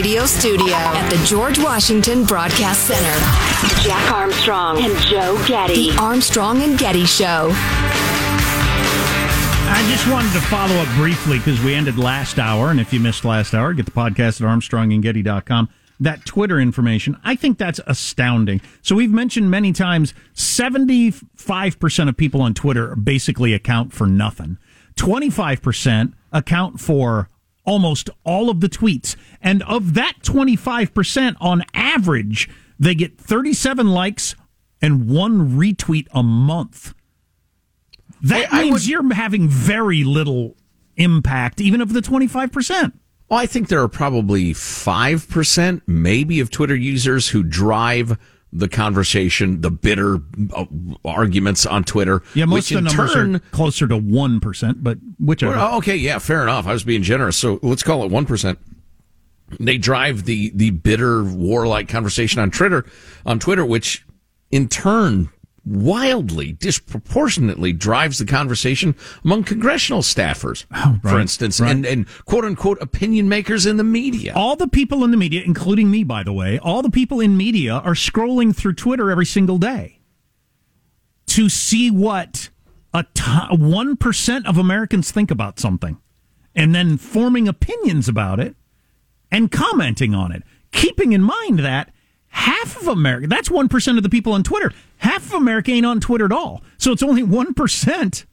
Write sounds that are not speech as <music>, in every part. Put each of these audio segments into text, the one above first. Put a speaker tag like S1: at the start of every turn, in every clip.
S1: radio studio at the George Washington Broadcast Center.
S2: Jack Armstrong and Joe Getty.
S1: The Armstrong and Getty Show.
S3: I just wanted to follow up briefly because we ended last hour. And if you missed last hour, get the podcast at armstrongandgetty.com. That Twitter information, I think that's astounding. So we've mentioned many times 75% of people on Twitter basically account for nothing. 25% account for almost all of the tweets. And of that 25%, on average, they get 37 likes and one retweet a month. That
S4: I- I
S3: means
S4: would-
S3: you're having very little impact, even of the 25%.
S4: Well, I think there are probably 5% maybe of Twitter users who drive the conversation, the bitter uh, arguments on Twitter.
S3: Yeah, most
S4: which
S3: of
S4: in
S3: the numbers
S4: turn,
S3: are closer to 1%, but whichever.
S4: Well, okay, yeah, fair enough. I was being generous. So let's call it 1%. They drive the, the bitter warlike conversation on Twitter, on Twitter, which in turn wildly, disproportionately drives the conversation among congressional staffers, for
S3: Oh, right,
S4: instance,
S3: right.
S4: and, and quote unquote opinion makers in the media.
S3: all the people in the media, including me, by the way, all the people in media are scrolling through Twitter every single day to see what a one percent of Americans think about something, and then forming opinions about it and commenting on it. Keeping in mind that half of America, that's one percent of the people on Twitter. Half of America ain't on Twitter at all. So it's only one percent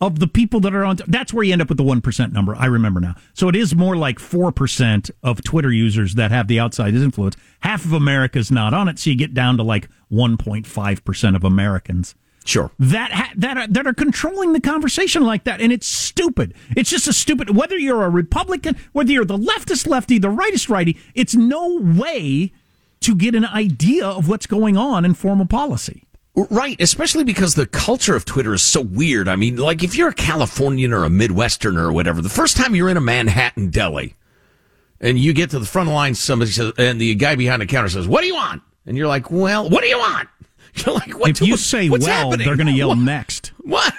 S3: of the people that are on that's where you end up with the 1% number i remember now so it is more like 4% of twitter users that have the outside influence half of america's not on it so you get down to like 1.5% of americans
S4: Sure.
S3: that ha- that are, that are controlling the conversation like that, and it's stupid. It's just a stupid. Whether you're a Republican, whether you're the leftist lefty, the rightist righty, it's no way to get an idea of what's going on in formal policy.
S4: Right, especially because the culture of Twitter is so weird. I mean, like if you're a Californian or a Midwesterner or whatever, the first time you're in a Manhattan deli and you get to the front line, somebody says, and the guy behind the counter says, "What do you want?" And you're like, "Well, what do you want?" <laughs> You're like, "What?"
S3: if you
S4: what-
S3: say "well,"
S4: happening?
S3: they're going <laughs> to yell
S4: What?
S3: next.
S4: What?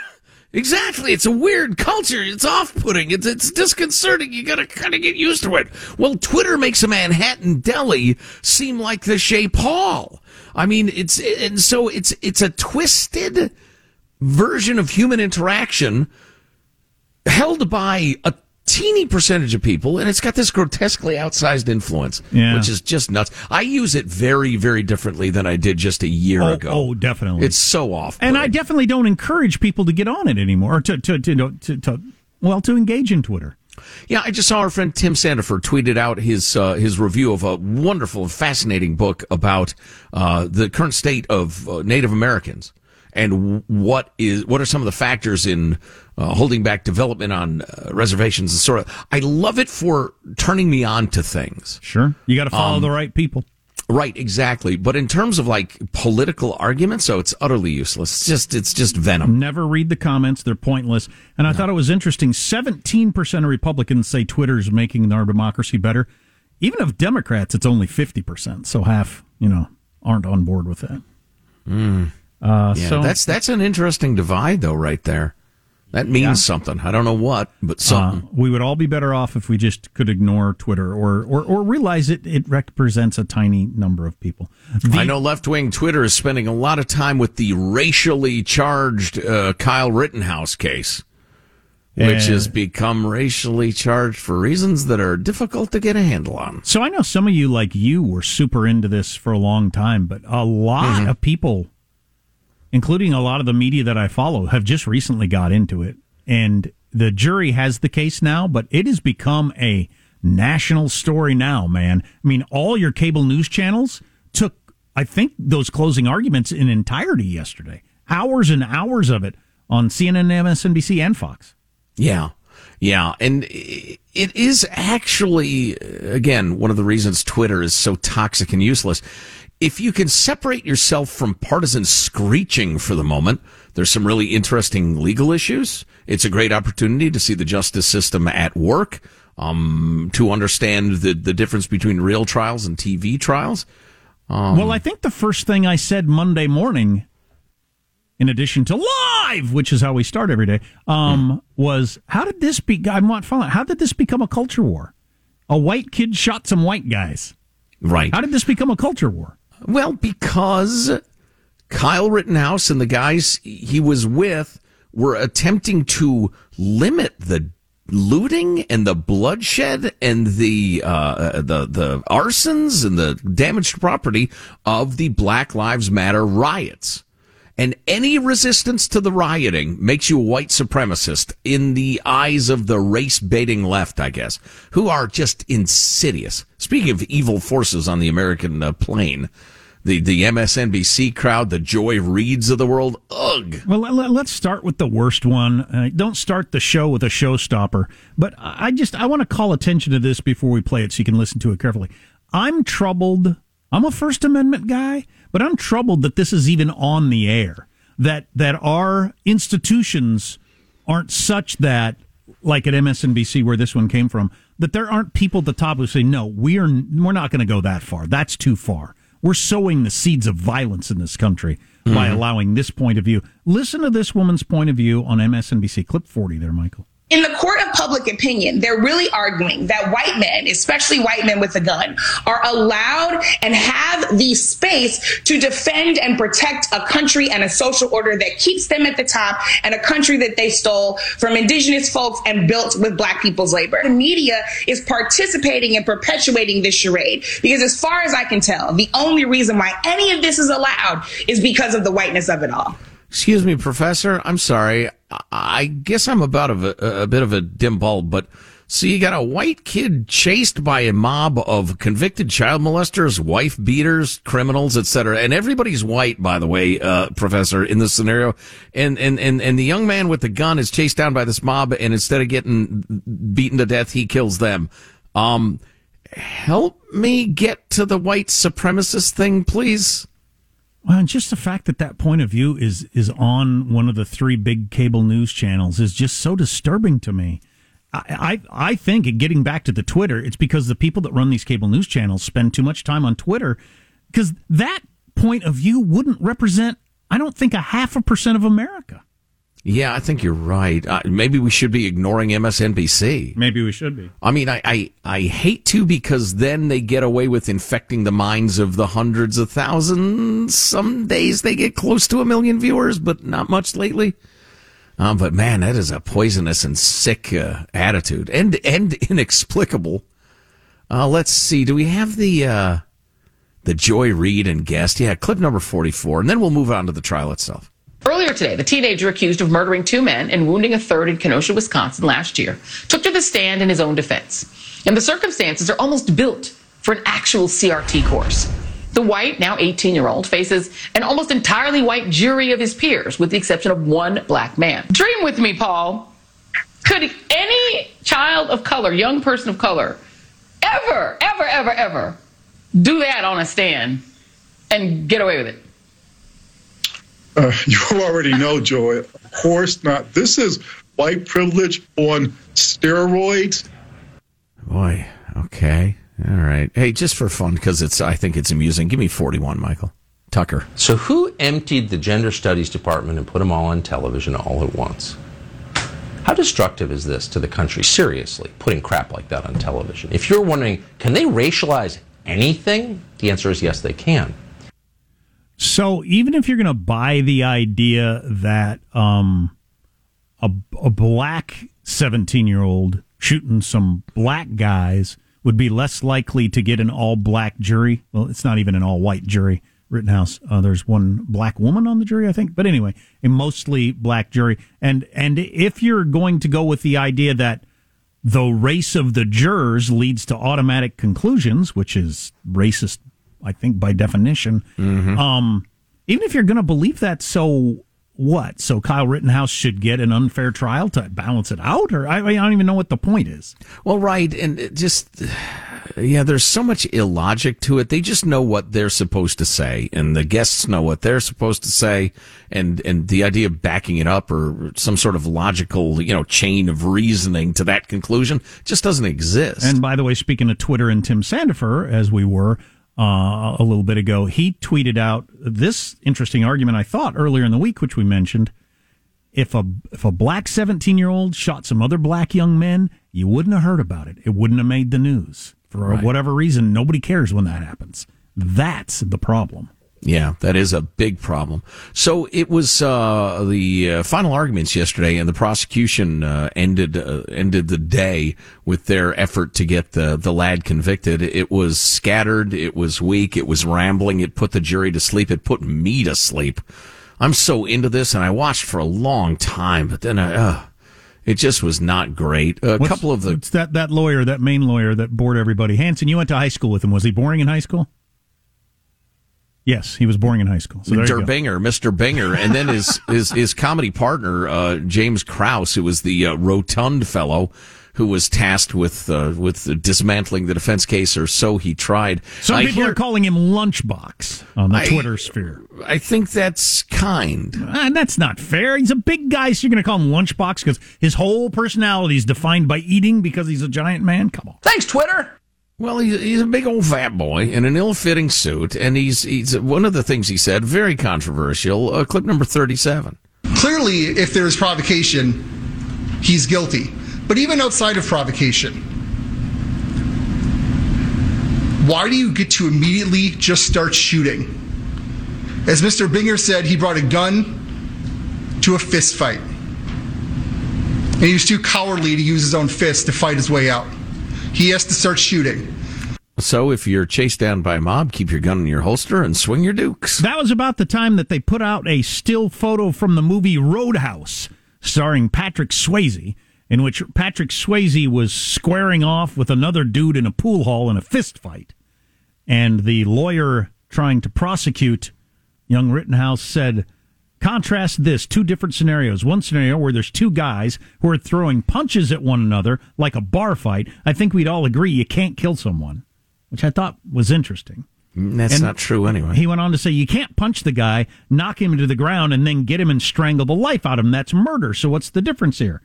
S4: Exactly. It's a weird culture. It's off-putting. It's it's disconcerting. You got to kind of get used to it. Well, Twitter makes a Manhattan deli seem like the Shea Paul. I mean, it's and so it's it's a twisted version of human interaction held by a teeny percentage of people, and it's got this grotesquely outsized influence,
S3: Yeah.
S4: which is just nuts. I use it very, very differently than I did just a year
S3: Oh,
S4: ago.
S3: oh, definitely.
S4: It's so off.
S3: And I definitely don't encourage people to get on it anymore, or to to to, to, to well to engage in Twitter.
S4: Yeah, I just saw our friend Tim Sandefur tweeted out his uh, his review of a wonderful and fascinating book about uh, the current state of uh, Native Americans and what is what are some of the factors in uh, holding back development on uh, reservations and sort of. I love it for turning me on to things.
S3: Sure, you got to follow
S4: Um,
S3: the right people.
S4: Right, exactly. But in terms of like political arguments, so it's utterly useless. It's just it's just venom.
S3: Never read the comments; they're pointless. And I thought it was interesting. Seventeen percent of Republicans say Twitter's making our democracy better. Even of Democrats, it's only fifty percent. So half, you know, aren't on board with that. Uh,
S4: Yeah,
S3: so
S4: that's that's an interesting divide though, right there. That means
S3: Yeah.
S4: something. I don't know what, but
S3: Uh,
S4: something.
S3: we would all be better off if we just could ignore Twitter or or, or realize it it represents a tiny number of people.
S4: I know left wing Twitter is spending a lot of time with the racially charged uh, Kyle Rittenhouse case, which
S3: Uh,
S4: has become racially charged for reasons that are difficult to get a handle on.
S3: So I know some of you, like you, were super into this for a long time, but a lot
S4: Mm-hmm.
S3: of people, including a lot of the media that I follow, have just recently got into it. And the jury has the case now, but it has become a national story now, man. I mean, all your cable news channels took, I think, those closing arguments in entirety yesterday. Hours and hours of it on CNN, MSNBC, and Fox.
S4: Yeah. Yeah. And it is actually, again, one of the reasons Twitter is so toxic and useless. If you can separate yourself from partisan screeching for the moment, there's some really interesting legal issues. It's a great opportunity to see the justice system at work, um, to understand the, the difference between real trials and TV trials. Um,
S3: well, I think the first thing I said Monday morning, in addition to live, which is how we start every day, um, was how did this be? I'm not following. How did this become a culture war? a white kid shot some white guys.
S4: Right.
S3: How did this become a culture war?
S4: Well, because Kyle Rittenhouse and the guys he was with were attempting to limit the looting and the bloodshed and the uh, the the arsons and the damaged property of the Black Lives Matter riots. And any resistance to the rioting makes you a white supremacist in the eyes of the race baiting left, I guess, who are just insidious. Speaking of evil forces on the American uh, plane, the, the MSNBC crowd, the Joy Reids of the world, ugh.
S3: Well, let, us start with the worst one. Uh, don't start the show with a showstopper. But I just, I want to call attention to this before we play it so you can listen to it carefully. I'm troubled. I'm a First Amendment guy. But I'm troubled that this is even on the air. That that our institutions aren't such that, like at MSNBC where this one came from, that there aren't people at the top who say, "No, we are we're not going to go that far. That's too far." We're sowing the seeds of violence in this country mm-hmm. by allowing this point of view. Listen to this woman's point of view on MSNBC. Clip 40 there, Michael
S5: in the court of public opinion, they're really arguing that white men, especially white men with a gun, are allowed and have the space to defend and protect a country and a social order that keeps them at the top and a country that they stole from indigenous folks and built with black people's labor. The media is participating and perpetuating this charade because as far as I can tell, the only reason why any of this is allowed is because of the whiteness of it all.
S4: Excuse me, Professor. I'm sorry. I guess I'm about a, a bit of a dim bulb, but so you got a white kid chased by a mob of convicted child molesters, wife beaters, criminals, etc. And everybody's white, by the way, uh, Professor, in this scenario. And, and, and, and the young man with the gun is chased down by this mob, and instead of getting beaten to death, he kills them. Um, help me get to the white supremacist thing, please.
S3: Well, and just the fact that that point of view is is on one of the three big cable news channels is just so disturbing to me. I, I, I think, getting back to the Twitter, it's because the people that run these cable news channels spend too much time on Twitter because that point of view wouldn't represent, I don't think, a half a percent of America.
S4: Yeah, I think you're right. Uh, maybe we should be ignoring MSNBC.
S3: Maybe we should be.
S4: I mean, I, I, I hate to because then they get away with infecting the minds of the hundreds of thousands. Some days they get close to a million viewers, but not much lately. Um, but man, that is a poisonous and sick uh, attitude and and <laughs> inexplicable. Uh, let's see. Do we have the uh, the Joy Reid and guest? Yeah, clip number forty four, and then we'll move on to the trial itself.
S6: Earlier today, the teenager accused of murdering two men and wounding a third in Kenosha, Wisconsin last year took to the stand in his own defense. And the circumstances are almost built for an actual CRT course. The white, now 18 year old, faces an almost entirely white jury of his peers, with the exception of one black man. Dream with me, Paul. Could any child of color, young person of color, ever, ever, ever, ever do that on a stand and get away with it?
S7: Uh, <laughs> you already know, Joy. Of course not. This is white privilege on steroids.
S4: Boy, okay. All right. Hey, just for fun, because it's I think it's amusing. Give me 41, Michael. Tucker.
S8: So, who emptied the gender studies department and put them all on television all at once? How destructive is this to the country? Seriously, putting crap like that on television. If you're wondering, can they racialize anything? The answer is yes, they can.
S3: So even if you're going to buy the idea that um, a, a black 17 year old shooting some black guys would be less likely to get an all black jury, well, it's not even an all white jury. Rittenhouse, uh, there's one black woman on the jury, I think, but anyway, a mostly black jury. And and if you're going to go with the idea that the race of the jurors leads to automatic conclusions, which is racist I think by definition. Mm-hmm. Um, even if you're going to believe that, so what? So Kyle Rittenhouse should get an unfair trial to balance it out, or I, I don't even know what the point is.
S4: Well, right, and just yeah, there's so much illogic to it. They just know what they're supposed to say, and the guests know what they're supposed to say, and and the idea of backing it up or some sort of logical, you know, chain of reasoning to that conclusion just doesn't exist.
S3: And by the way, speaking of Twitter and Tim Sandefur, as we were uh, a little bit ago, he tweeted out this interesting argument I thought earlier in the week, which we mentioned. If a if a black seventeen year old shot some other black young men you wouldn't have heard about it. It wouldn't have made the news. For
S4: Right.
S3: whatever reason, nobody cares when that happens. That's the problem.
S4: Yeah, that is a big problem. So it was uh, the uh, final arguments yesterday, and the prosecution uh, ended uh, ended the day with their effort to get the the lad convicted. It was scattered, it was weak, it was rambling. It put the jury to sleep. It put me to sleep. I'm so into this, and I watched for a long time, but then I. Uh, it just was not great. A
S3: What's-
S4: couple of the
S3: that that lawyer, that main lawyer that bored everybody. Hanson, you went to high school with him. Was he boring in high school? Yes, he was boring in high school. So there you go.
S4: Derbinger, Mr. Binger, and then his <laughs> his his comedy partner uh, James Kraus, who was the uh, rotund fellow who was tasked with uh, with dismantling the defense case, or so he tried.
S3: Some
S4: I
S3: people
S4: hear-
S3: are calling him Lunchbox on the
S4: I-
S3: Twitter sphere.
S4: I think that's kind.
S3: And that's not fair. He's a big guy, so you're going to call him Lunchbox because his whole personality is defined by eating because he's a giant man? Come on.
S8: Thanks, Twitter.
S4: Well, he's, he's a big old fat boy in an ill-fitting suit, and he's he's one of the things he said very controversial. Uh, clip number thirty-seven.
S9: Clearly, if there is provocation, he's guilty. But even outside of provocation, why do you get to immediately just start shooting? As Mr. Binger said, he brought a gun to a fist fight. And he was too cowardly to use his own fist to fight his way out. He has to start shooting.
S4: So, if you're chased down by a mob, keep your gun in your holster and swing your dukes.
S3: That was about the time that they put out a still photo from the movie Roadhouse, starring Patrick Swayze, in which Patrick Swayze was squaring off with another dude in a pool hall in a fist fight. And the lawyer trying to prosecute young Rittenhouse said, Contrast this two different scenarios. One scenario where there's two guys who are throwing punches at one another like a bar fight. I think we'd all agree you can't kill someone, which I thought was interesting.
S4: Mm, that's
S3: And
S4: not true anyway.
S3: He went on to say you can't punch the guy, knock him to the ground, and then get him and strangle the life out of him. That's murder. So what's the difference here?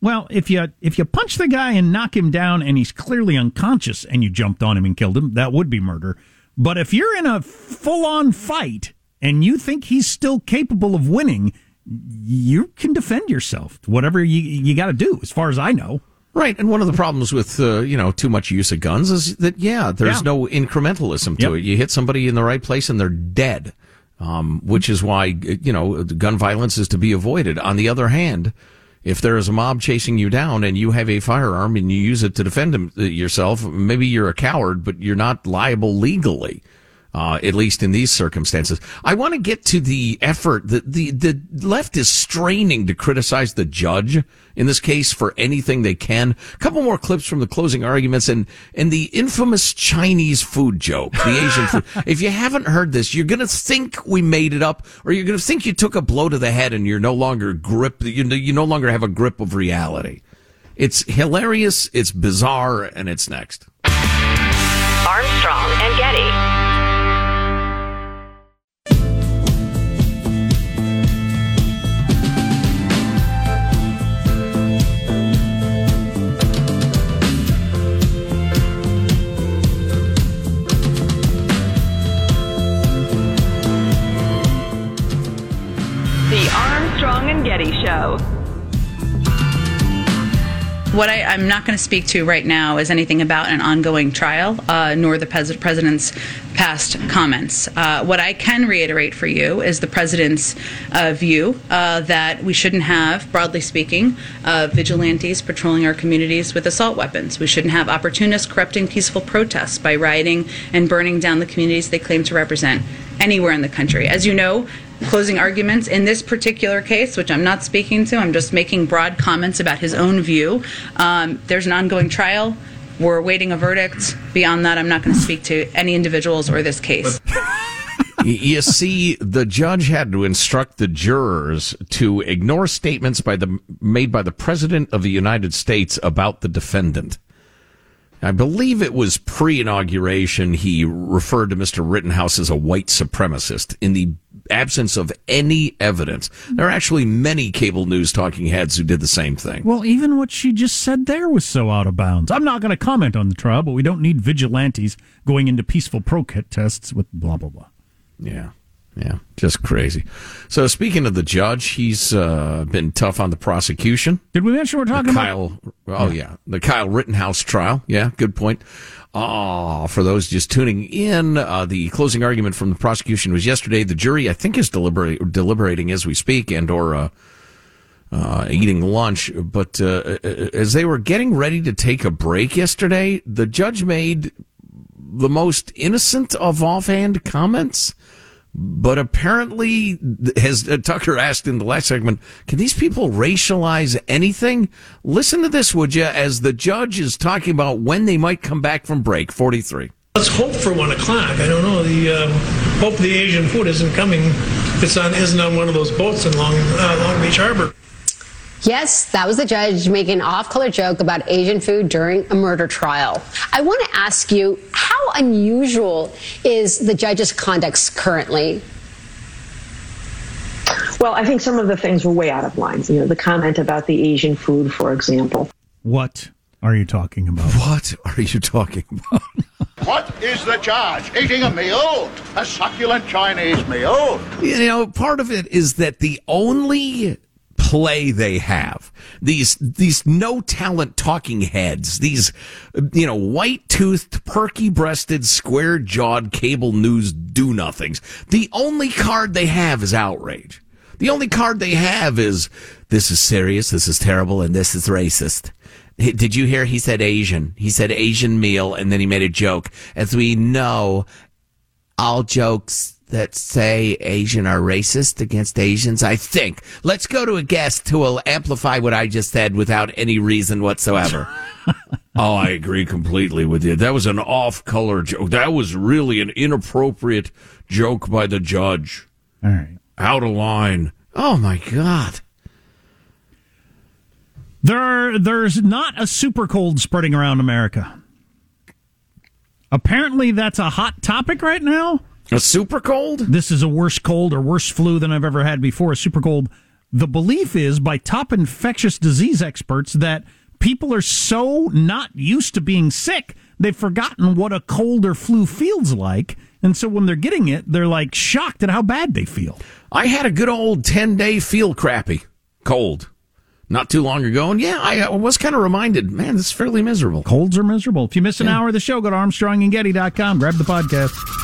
S3: Well, if you if you punch the guy and knock him down and he's clearly unconscious and you jumped on him and killed him, that would be murder. But if you're in a full on fight and you think he's still capable of winning, you can defend yourself. Whatever you you got to do, as far as I know.
S4: Right, and one of the problems with uh, you know too much use of guns is that yeah, there's
S3: Yeah.
S4: no incrementalism to
S3: Yep.
S4: it. You hit somebody in the right place and they're dead, um, which is why you know gun violence is to be avoided. On the other hand, if there is a mob chasing you down and you have a firearm and you use it to defend uh, yourself, maybe you're a coward, but you're not liable legally. Uh, at least in these circumstances, I want to get to the effort that the the left is straining to criticize the judge in this case for anything they can. A couple more clips from the closing arguments and and the infamous Chinese food joke, the Asian food. <laughs> If you haven't heard this, you're gonna think we made it up, or you're gonna think you took a blow to the head and you're no longer grip. You you no longer have a grip of reality. It's hilarious, it's bizarre, and it's next.
S2: Armstrong and Getty.
S10: What I, I'm not going to speak to right now is anything about an ongoing trial, uh, nor the pres- president's past comments. Uh, what I can reiterate for you is the president's uh, view uh, that we shouldn't have, broadly speaking, uh, vigilantes patrolling our communities with assault weapons. We shouldn't have opportunists corrupting peaceful protests by rioting and burning down the communities they claim to represent anywhere in the country. As you know, closing arguments in this particular case, which I'm not speaking to, I'm just making broad comments about his own view. Um, there's an ongoing trial. We're awaiting a verdict. Beyond that, I'm not going to speak to any individuals or this case. <laughs>
S4: You see, the judge had to instruct the jurors to ignore statements by the made by the president of the United States about the defendant. I believe it was pre-inauguration. He referred to Mr. Rittenhouse as a white supremacist in the absence of any evidence. There are actually many cable news talking heads who did the same thing.
S3: Well, even what she just said there was so out of bounds. I'm not going to comment on the trial, but we don't need vigilantes going into peaceful protests with blah blah blah.
S4: Yeah. Yeah, just crazy. So speaking of the judge, he's uh, been tough on the prosecution.
S3: Did we mention we're talking
S4: the
S3: about
S4: Kyle? Oh yeah. the Kyle Rittenhouse trial. Yeah, good point. Oh, for those just tuning in, uh, the closing argument from the prosecution was yesterday. The jury, I think, is deliberating as we speak, and or uh, uh, eating lunch. But uh, as they were getting ready to take a break yesterday, the judge made the most innocent of offhand comments. But apparently, as Tucker asked in the last segment, can these people racialize anything? Listen to this, would you, as the judge is talking about when they might come back from break. 43.
S11: Let's hope for one o'clock. I don't know. The um, hope the Asian food isn't coming. It's on, isn't on one of those boats in Long uh, Long Beach Harbor.
S12: Yes, that was the judge making an off color joke about Asian food during a murder trial. I want to ask you how unusual is the judge's conduct currently?
S13: Well, I think some of the things were way out of line. You know, the comment about the Asian food, for example.
S3: What are you talking about?
S4: What are you talking about? <laughs>
S14: what is the charge? Eating a meal? A succulent Chinese meal?
S4: You know, part of it is that the only play they have. These these no talent talking heads, these you know white toothed, perky breasted, square jawed cable news do nothings. The only card they have is outrage. The only card they have is this is serious, this is terrible, and this is racist. Did you hear he said Asian? He said Asian meal, and then he made a joke. As we know, all jokes that say Asian are racist against Asians? I think. Let's go to a guest who will amplify what I just said without any reason whatsoever. <laughs> oh, I agree completely with you. That was an off color joke. That was really an inappropriate joke by the judge.
S3: All right.
S4: Out of line. Oh my God.
S3: There there's not a super cold spreading around America. Apparently, that's a hot topic right now.
S4: A super cold?
S3: This is a worse cold or worse flu than I've ever had before. A super cold. The belief is by top infectious disease experts that people are so not used to being sick, they've forgotten what a cold or flu feels like. And so when they're getting it, they're like shocked at how bad they feel.
S4: I had a good old 10 day feel crappy cold not too long ago. And yeah, I uh, was kind of reminded, man, this is fairly miserable.
S3: Colds are miserable. If you miss an yeah. hour of the show, go to armstrongandgetty.com. Grab the podcast.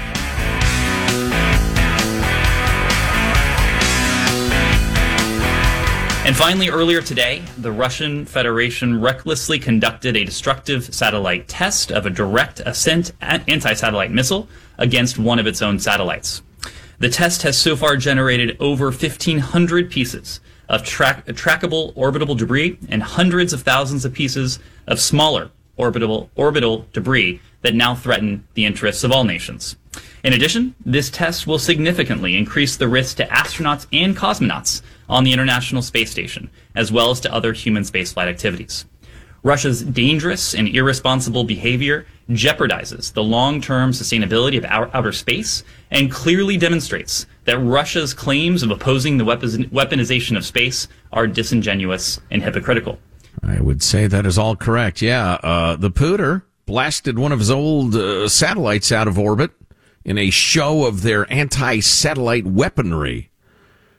S15: And finally, earlier today, the Russian Federation recklessly conducted a destructive satellite test of a direct ascent anti satellite missile against one of its own satellites. The test has so far generated over 1,500 pieces of tra- trackable orbital debris and hundreds of thousands of pieces of smaller orbital, orbital debris that now threaten the interests of all nations. In addition, this test will significantly increase the risk to astronauts and cosmonauts on the International Space Station, as well as to other human spaceflight activities. Russia's dangerous and irresponsible behavior jeopardizes the long-term sustainability of our outer space and clearly demonstrates that Russia's claims of opposing the weaponization of space are disingenuous and hypocritical.
S4: I would say that is all correct. Yeah, uh, the Pooter blasted one of his old uh, satellites out of orbit in a show of their anti-satellite weaponry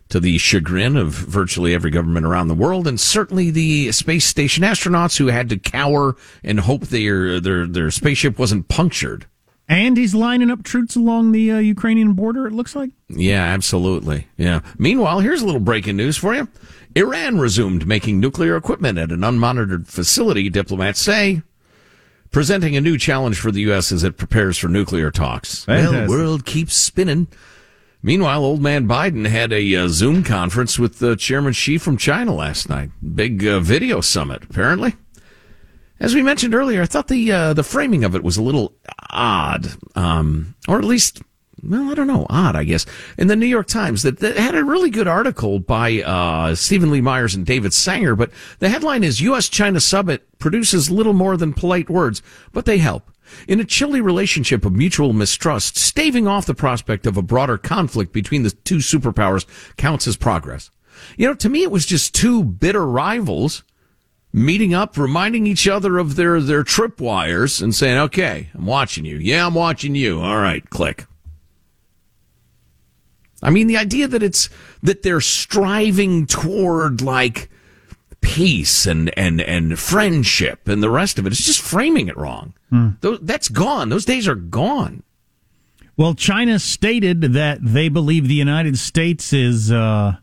S4: to the chagrin of virtually every government around the world, and certainly the space station astronauts who had to cower and hope their their their spaceship wasn't punctured.
S3: And he's lining up troops along the uh, Ukrainian border. It looks like.
S4: Yeah, absolutely. Yeah. Meanwhile, here's a little breaking news for you: Iran resumed making nuclear equipment at an unmonitored facility. Diplomats say presenting a new challenge for the U.S. as it prepares for nuclear talks. Fantastic. Well, the world keeps spinning. Meanwhile, old man Biden had a uh, Zoom conference with uh, Chairman Xi from China last night. Big uh, video summit, apparently. As we mentioned earlier, I thought the uh, the framing of it was a little odd, um, or at least well, I don't know, odd, I guess, in the New York Times that, that had a really good article by uh, Steven Lee Myers and David Sanger. But the headline is U.S. China Summit produces little more than polite words, but they help. In a chilly relationship of mutual mistrust, staving off the prospect of a broader conflict between the two superpowers counts as progress. You know, to me, it was just two bitter rivals meeting up, reminding each other of their, their tripwires and saying, okay, I'm watching you. Yeah, I'm watching you. All right, click. I mean, the idea that it's, that they're striving toward like peace and, and, and friendship and the rest of it is just framing it wrong. Tho- That's gone. Those days are gone.
S3: Well, China stated that they believe the United States is uh,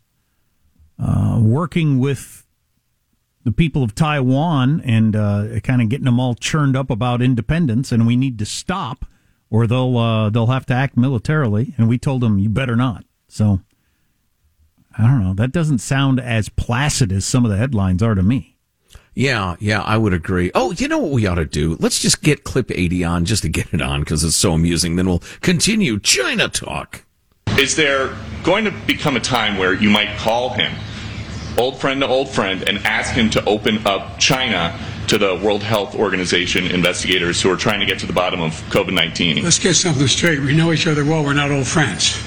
S3: uh, working with the people of Taiwan and uh, kind of getting them all churned up about independence, and we need to stop, or they'll uh, they'll have to act militarily. And we told them you better not. So I don't know. That doesn't sound as placid as some of the headlines are to me.
S4: Yeah, yeah, I would agree. Oh, you know what we ought to do? Let's just get clip 80 on just to get it on because it's so amusing. Then we'll continue China talk.
S16: Is there going to become a time where you might call him, old friend to old friend, and ask him to open up China to the World Health Organization investigators who are trying to get to the bottom of COVID 19?
S17: Let's get something straight. We know each other well. We're not old friends.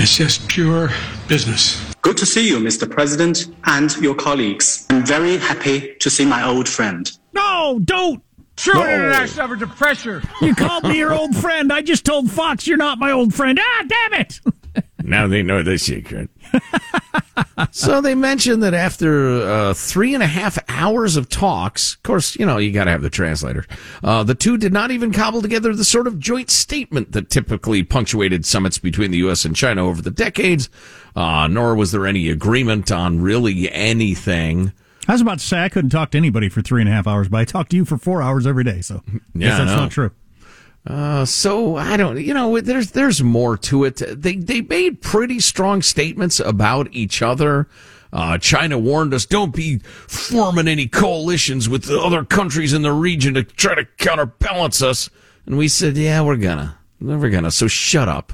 S17: It's just pure business.
S18: Good to see you, Mr. President, and your colleagues. I'm very happy to see my old friend.
S3: No, don't.
S17: Sure,
S3: No.
S17: and I suffered the pressure.
S3: You called me your old friend. I just told Fox you're not my old friend. Ah, damn it.
S4: Now they know the secret. <laughs> so they mentioned that after uh, three and a half hours of talks, of course, you know, you got to have the translator. Uh, the two did not even cobble together the sort of joint statement that typically punctuated summits between the U.S. and China over the decades, uh, nor was there any agreement on really anything.
S3: I was about to say I couldn't talk to anybody for three and a half hours, but I talk to you for four hours every day. So
S4: Yeah,
S3: guess that's
S4: know.
S3: not true.
S4: Uh, so I don't, you know, there's there's more to it. They they made pretty strong statements about each other. Uh, China warned us, don't be forming any coalitions with the other countries in the region to try to counterbalance us. And we said, yeah, we're gonna, we're gonna. So shut up.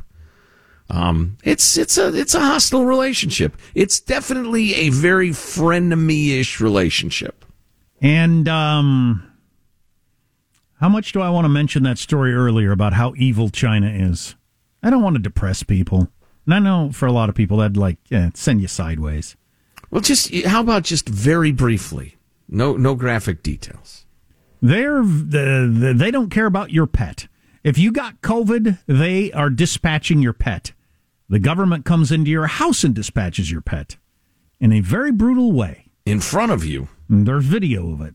S4: Um, it's it's a it's a hostile relationship. It's definitely a very frenemy-ish relationship.
S3: And um, how much do I want to mention that story earlier about how evil China is? I don't want to depress people, and I know for a lot of people that'd like yeah, send you sideways.
S4: Well, just how about just very briefly, no no graphic details.
S3: They're the, the, they don't care about your pet. If you got COVID, they are dispatching your pet. The government comes into your house and dispatches your pet in a very brutal way.
S4: In front of you.
S3: And there's video of it.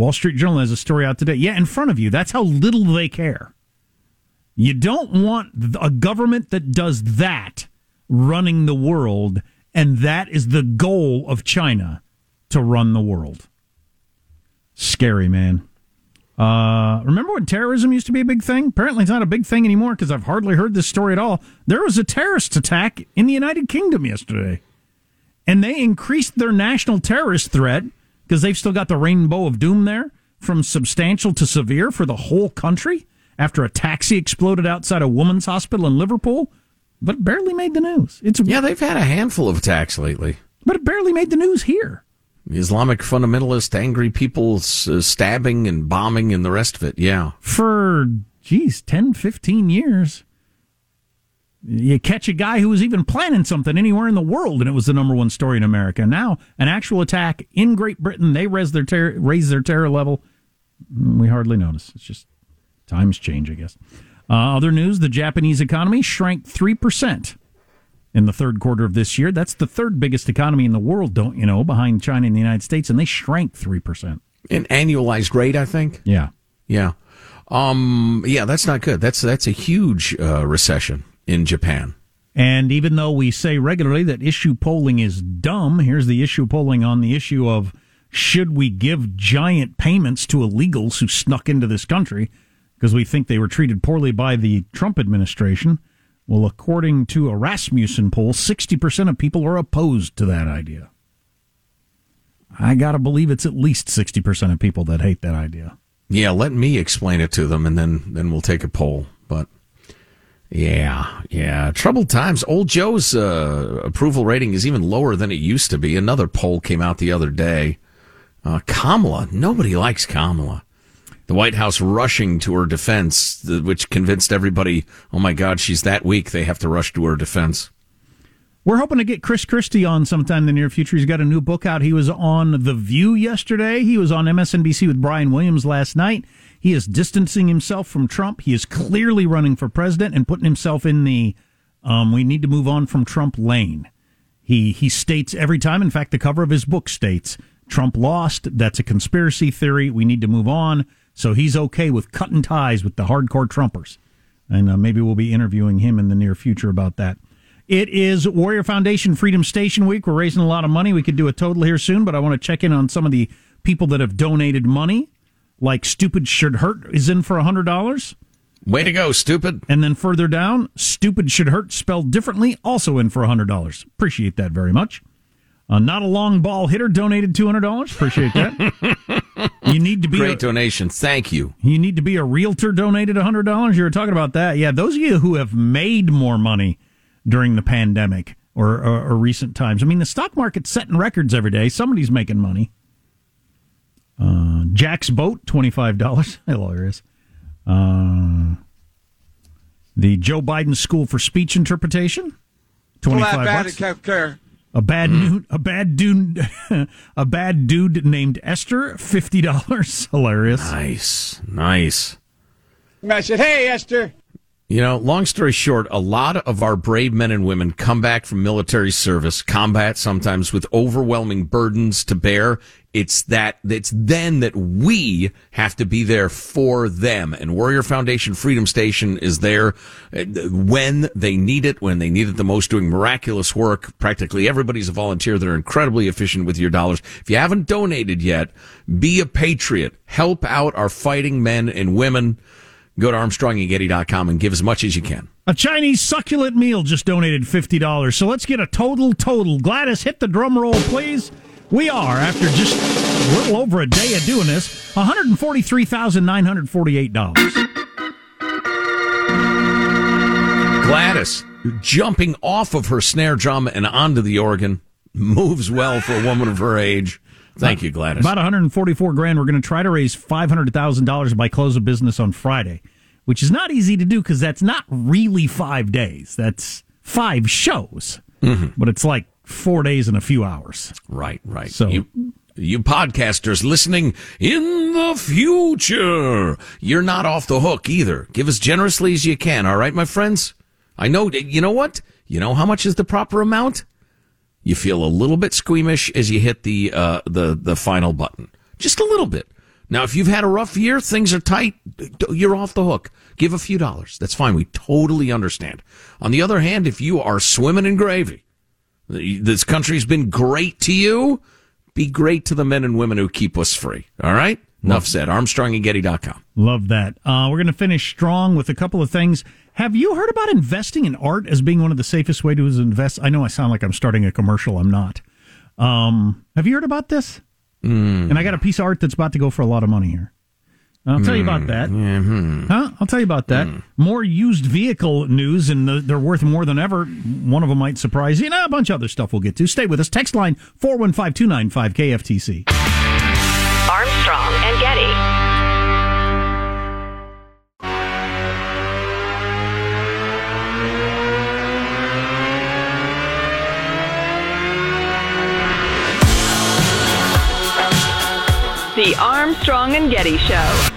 S3: Wall Street Journal has a story out today. Yeah, in front of you. That's how little they care. You don't want a government that does that running the world, and that is the goal of China to run the world. Scary, man. Uh, remember when terrorism used to be a big thing? Apparently, it's not a big thing anymore because I've hardly heard this story at all. There was a terrorist attack in the United Kingdom yesterday, and they increased their national terrorist threat because they've still got the rainbow of doom there from substantial to severe for the whole country after a taxi exploded outside a woman's hospital in Liverpool, but it barely made the news. It's
S4: yeah, they've had a handful of attacks lately,
S3: but it barely made the news here.
S4: Islamic fundamentalist, angry people uh, stabbing and bombing and the rest of it. Yeah.
S3: for geez 10 15 years you catch a guy who was even planning something anywhere in the world and it was the number one story in america. Now an actual attack in great britain they raise their terror raise their terror level. We hardly notice. It's just times change i guess. Uh, other news the japanese economy shrank 3% in the third quarter of this year. That's the third biggest economy in the world don't you know behind china and the united states and they shrank 3%
S4: An annualized rate, I think.
S3: yeah.
S4: Yeah. Um, yeah, that's not good. That's, that's a huge, uh, recession in Japan.
S3: And even though we say regularly that issue polling is dumb, here's the issue polling on the issue of should we give giant payments to illegals who snuck into this country because we think they were treated poorly by the Trump administration. Well, according to a Rasmussen poll, 60% of people are opposed to that idea. I got to believe it's at least 60% of people that hate that idea.
S4: Yeah, let me explain it to them and then, then we'll take a poll. But yeah, yeah. Troubled times. Old Joe's, uh, approval rating is even lower than it used to be. Another poll came out the other day. Uh, Kamala. Nobody likes Kamala. The White House rushing to her defense, which convinced everybody, oh my God, she's that weak. They have to rush to her defense.
S3: We're hoping to get Chris Christie on sometime in the near future. He's got a new book out. He was on The View yesterday. He was on MSNBC with Brian Williams last night. He is distancing himself from Trump. He is clearly running for president and putting himself in the um, we need to move on from Trump lane. He he states every time. In fact, the cover of his book states Trump lost. That's a conspiracy theory. We need to move on. So he's okay with cutting ties with the hardcore Trumpers, and uh, maybe we'll be interviewing him in the near future about that. It is Warrior Foundation Freedom Station Week. We're raising a lot of money. We could do a total here soon, but I want to check in on some of the people that have donated money. Like Stupid Should Hurt is in for a $100.
S4: Way to go, Stupid.
S3: And then further down, Stupid Should Hurt spelled differently, also in for a $100. Appreciate that very much. Uh, not a long ball hitter donated $200. Appreciate that. you need to be
S4: Great
S3: a,
S4: donation. Thank you.
S3: you need to be a realtor donated $100. You were talking about that. Yeah, those of you who have made more money during the pandemic or, or, or recent times. I mean, the stock market's setting records every day. Somebody's making money. Uh, Jack's boat, $25. Hilarious. <laughs> Uh, the Joe Biden School for Speech Interpretation, 25 bucks. A bad dude, a bad dude, <laughs> a bad dude named Esther, fifty dollars. <laughs> Hilarious.
S4: Nice, nice.
S19: I said, hey, Esther.
S4: You know, long story short, a lot of our brave men and women come back from military service, combat sometimes with overwhelming burdens to bear. It's that, it's then that we have to be there for them. And Warrior Foundation Freedom Station is there uh, when they need it, when they need it the most, doing miraculous work. Practically everybody's a volunteer. They're incredibly efficient with your dollars. If you haven't donated yet, be a patriot. Help out our fighting men and women. Go to armstrongandgetty.com and give as much as you can.
S3: A Chinese succulent meal just donated fifty dollars. So let's get a total total. Gladys, hit the drum roll, please. We are after just a little over a day of doing this, one hundred and forty-three thousand nine hundred forty-eight dollars.
S4: Gladys jumping off of her snare drum and onto the organ moves well for a woman of her age. Thank you, Gladys.
S3: About 144 grand. We're going to try to raise $500,000 by close of business on Friday, which is not easy to do because that's not really five days. That's five shows, mm-hmm. but it's like four days and a few hours.
S4: Right, right.
S3: So-
S4: you, you podcasters listening in the future, you're not off the hook either. Give as generously as you can. All right, my friends. I know. You know what? You know how much is the proper amount? You feel a little bit squeamish as you hit the uh, the the final button, just a little bit. Now, if you've had a rough year, things are tight, you're off the hook. Give a few dollars. That's fine. We totally understand. On the other hand, if you are swimming in gravy, this country's been great to you. Be great to the men and women who keep us free. All right? Enough said. ArmstrongandGetty.com.
S3: Love that. Uh, we're going to finish strong with a couple of things. Have you heard about investing in art as being one of the safest way to invest? I know I sound like I'm starting a commercial. I'm not. Um, have you heard about this?
S4: Mm.
S3: And I got a piece of art that's about to go for a lot of money here. I'll tell you about that.
S4: Mm-hmm.
S3: Huh? I'll tell you about that. More used vehicle news, and the, they're worth more than ever. One of them might surprise you. And a bunch of other stuff we'll get to. Stay with us. Text line 415 295 KFTC.
S2: Armstrong The Armstrong and Getty Show.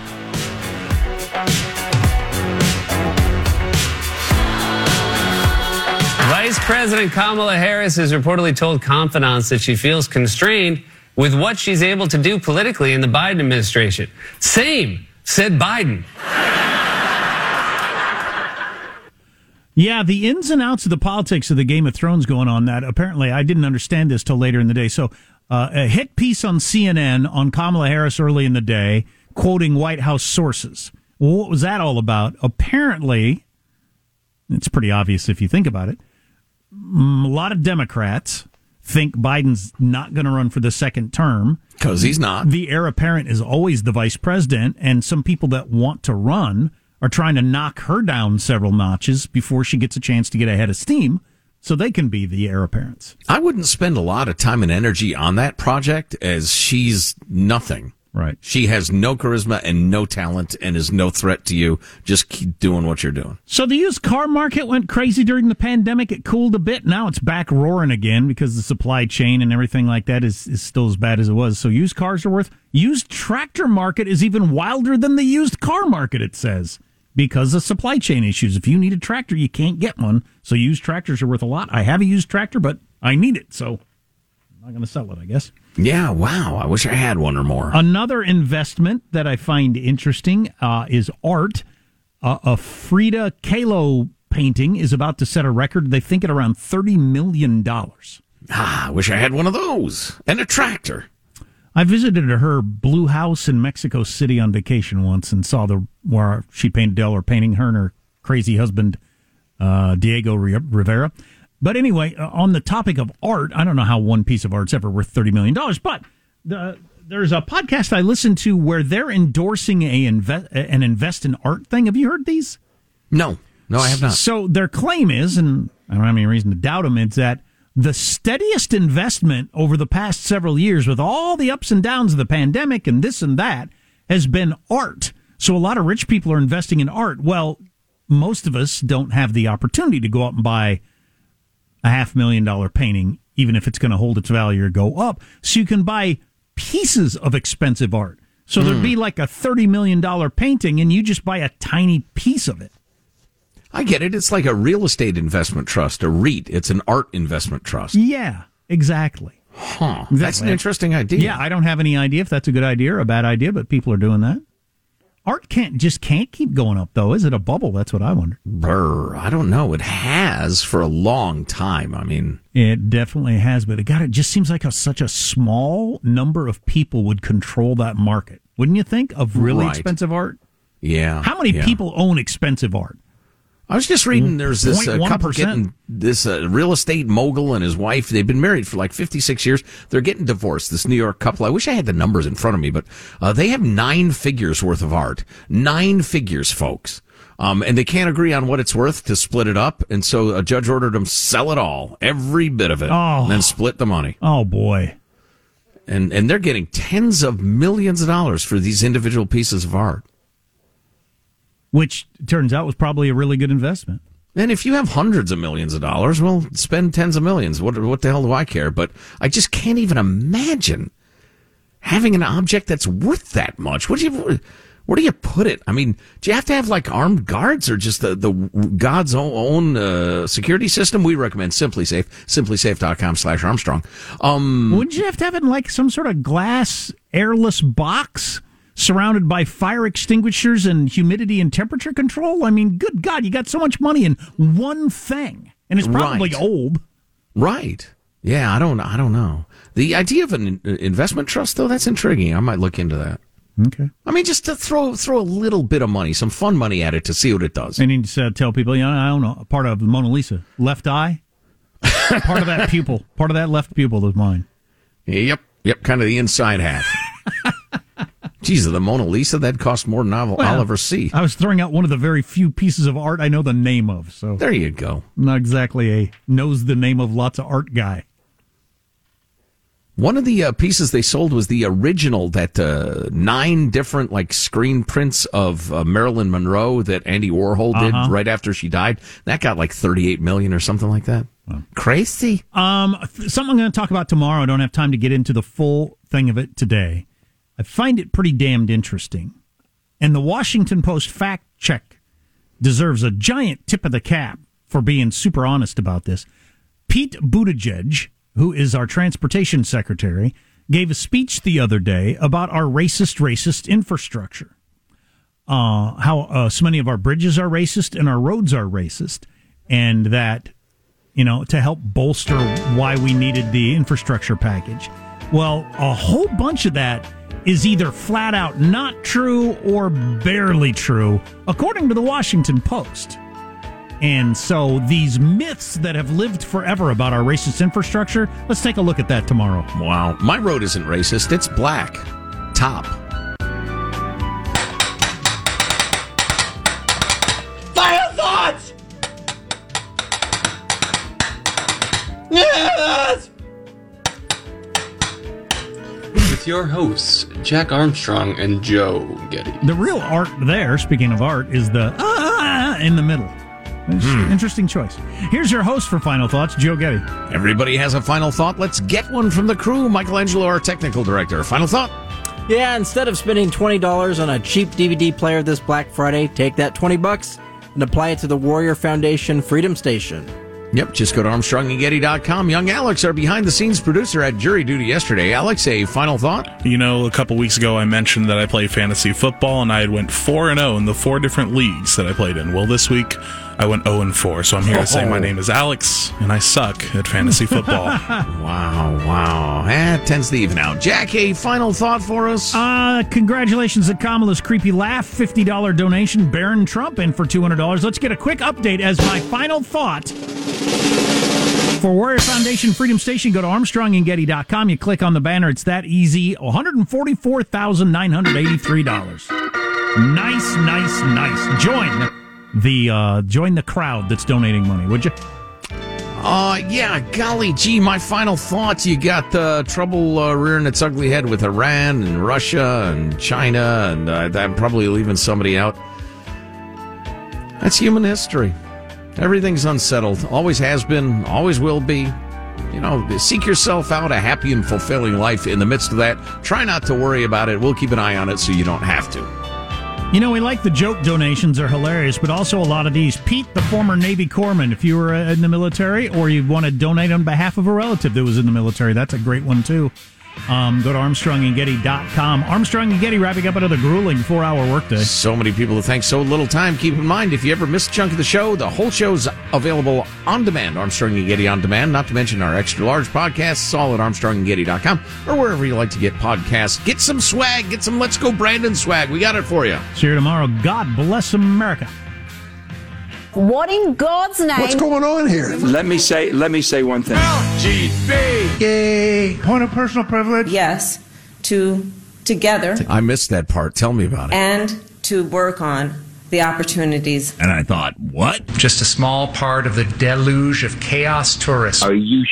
S20: Vice President Kamala Harris has reportedly told confidants that she feels constrained with what she's able to do politically in the Biden administration. Same, said Biden.
S3: Yeah, the ins and outs of the politics of the Game of Thrones going on. That apparently I didn't understand this till later in the day. So, uh, a hit piece on CNN on Kamala Harris early in the day, quoting White House sources. Well, what was that all about? Apparently, it's pretty obvious if you think about it. Mm, A lot of Democrats think Biden's not going to run for the second term
S4: because he's not.
S3: The heir apparent is always the vice president, and some people that want to run are trying to knock her down several notches before she gets a chance to get ahead of steam so they can be the heir apparents.
S4: I wouldn't spend a lot of time and energy on that project as she's nothing.
S3: Right.
S4: She has no charisma and no talent and is no threat to you. Just keep doing what you're doing.
S3: So the used car market went crazy during the pandemic. It cooled a bit. Now it's back roaring again because the supply chain and everything like that is, is still as bad as it was. So used cars are worth. Used tractor market is even wilder than the used car market. It says because of supply chain issues. If you need a tractor, you can't get one. So used tractors are worth a lot. I have a used tractor, but I need it, so I'm not going to sell it. I guess.
S4: Yeah. Wow. I wish I had one or more.
S3: Another investment that I find interesting uh, is art. Uh, a Frida Kahlo painting is about to set a record. They think at around thirty million dollars.
S4: Ah, I wish I had one of those and a tractor.
S3: I visited her blue house in Mexico City on vacation once and saw the where she painted Del or painting her and her crazy husband uh, Diego Rivera. But anyway, uh, on the topic of art, I don't know how one piece of art's ever worth thirty million dollars, but the, there's a podcast I listen to where they're endorsing a invest an invest in art thing. Have you heard these?
S4: No, no, I have not.
S3: So their claim is, and I don't have any reason to doubt them, it's that the steadiest investment over the past several years, with all the ups and downs of the pandemic and this and that, has been art. So a lot of rich people are investing in art. Well, most of us don't have the opportunity to go out and buy a half million dollar painting, even if it's going to hold its value or go up. So you can buy pieces of expensive art. So mm. there'd be like a $30 million painting and you just buy a tiny piece of it.
S4: I get it. It's like a real estate investment trust, a REIT. It's an art investment trust.
S3: Yeah, exactly.
S4: Huh. That's an interesting idea.
S3: Yeah, I don't have any idea if that's a good idea or a bad idea, but people are doing that. Art can't just can't keep going up though. Is it a bubble? That's what I wonder.
S4: Brr, I don't know. It has for a long time. I mean,
S3: it definitely has, but it got it just seems like a, such a small number of people would control that market. Wouldn't you think of really right. expensive art?
S4: Yeah.
S3: How many
S4: yeah.
S3: people own expensive art?
S4: I was just reading. There's this uh, couple getting this uh, real estate mogul and his wife. They've been married for like 56 years. They're getting divorced. This New York couple. I wish I had the numbers in front of me, but uh, they have nine figures worth of art. Nine figures, folks. Um, and they can't agree on what it's worth to split it up. And so a judge ordered them sell it all, every bit of it,
S3: oh.
S4: and then split the money.
S3: Oh boy.
S4: And and they're getting tens of millions of dollars for these individual pieces of art
S3: which turns out was probably a really good investment.
S4: And if you have hundreds of millions of dollars, well, spend tens of millions. What what the hell do I care? But I just can't even imagine having an object that's worth that much. What do you where do you put it? I mean, do you have to have like armed guards or just the, the God's own uh, security system? We recommend SimpliSafe, simplisafe.com slash Armstrong. Um,
S3: Wouldn't you have to have it in like some sort of glass airless box? Surrounded by fire extinguishers and humidity and temperature control? I mean, good God, you got so much money in one thing, and it's probably
S4: right.
S3: old.
S4: Right. Yeah, I don't. I don't know. The idea of an investment trust, though, that's intriguing. I might look into that.
S3: Okay.
S4: I mean, just to throw throw a little bit of money, some fun money at it to see what it does.
S3: And you uh, tell people, you know, I don't know, part of the Mona Lisa, left eye, <laughs> part of that pupil, part of that left pupil is mine.
S4: Yep, yep, kind of the inside half. Jesus, the Mona Lisa that cost more than I'll, well, ever see.
S3: I was throwing out one of the very few pieces of art I know the name of. So
S4: there you go.
S3: Not exactly a knows the name of lots of art guy.
S4: One of the uh, pieces they sold was the original that uh, nine different like screen prints of uh, Marilyn Monroe that Andy Warhol did uh-huh. right after she died. That got like 38 million or something like that. Crazy.
S3: Um, something I'm going to talk about tomorrow. I don't have time to get into the full thing of it today. I find it pretty damned interesting. And the Washington Post fact check deserves a giant tip of the cap for being super honest about this. Pete Buttigieg, who is our transportation secretary, gave a speech the other day about our racist, racist infrastructure. Uh, how uh, so many of our bridges are racist and our roads are racist, and that, you know, to help bolster why we needed the infrastructure package. Well, a whole bunch of that is either flat out not true or barely true, according to the Washington Post. And so these myths that have lived forever about our racist infrastructure, let's take a look at that tomorrow.
S4: Wow. My road isn't racist, it's black. Top.
S21: Final thoughts! Yes!
S22: With your hosts, Jack Armstrong and Joe Getty.
S3: The real art there, speaking of art, is the ah in the middle.
S4: Hmm.
S3: Interesting choice. Here's your host for Final Thoughts, Joe Getty.
S4: Everybody has a final thought. Let's get one from the crew. Michelangelo, our technical director. Final thought?
S23: Yeah, instead of spending $20 on a cheap DVD player this Black Friday, take that 20 bucks and apply it to the Warrior Foundation Freedom Station.
S4: Yep, just go to ArmstrongandGetty.com. Young Alex, our behind the scenes producer, had jury duty yesterday. Alex, a final thought?
S24: You know, a couple weeks ago I mentioned that I play fantasy football and I had went 4 and 0 in the four different leagues that I played in. Well, this week I went 0 and 4. So I'm here to say my name is Alex and I suck at fantasy football. <laughs>
S4: wow, wow. It tends to even out. Jack, a final thought for us?
S3: Uh, congratulations to Kamala's creepy laugh, $50 donation, Barron Trump in for $200. Let's get a quick update as my final thought. For Warrior Foundation Freedom Station, go to ArmstrongandGetty.com. You click on the banner. It's that easy. $144,983. Nice, nice, nice. Join the uh, join the crowd that's donating money, would you?
S4: Uh, yeah, golly gee, my final thoughts. You got uh, trouble uh, rearing its ugly head with Iran and Russia and China, and uh, I'm probably leaving somebody out. That's human history. Everything's unsettled. Always has been, always will be. You know, seek yourself out a happy and fulfilling life in the midst of that. Try not to worry about it. We'll keep an eye on it so you don't have to.
S3: You know, we like the joke donations, are hilarious, but also a lot of these. Pete, the former Navy corpsman, if you were uh, in the military or you want to donate on behalf of a relative that was in the military, that's a great one too. Um, go to ArmstrongandGetty.com. Armstrong and Getty wrapping up another grueling four hour workday.
S4: So many people to thank, so little time. Keep in mind, if you ever miss a chunk of the show, the whole show's available on demand. Armstrong and Getty on demand, not to mention our extra large podcasts, all at ArmstrongandGetty.com or wherever you like to get podcasts. Get some swag, get some Let's Go Brandon swag. We got it for you.
S3: See you tomorrow. God bless America.
S25: What in God's name?
S26: What's going on here? Let me say let me say one thing.
S27: LGB. Yay. Point of personal privilege.
S28: Yes, to together
S4: I missed that part. Tell me about it.
S28: and to work on the opportunities.
S27: And I thought, what? Just a small part of the deluge of chaos tourists. Are
S18: you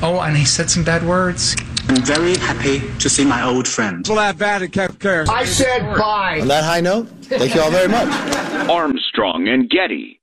S27: Oh, and he said some bad words.
S18: I'm very happy to see my old friend.
S26: Well, that bad and kept care.
S14: I said bye.
S26: On that high note, thank you all very much.
S14: Armstrong and Getty.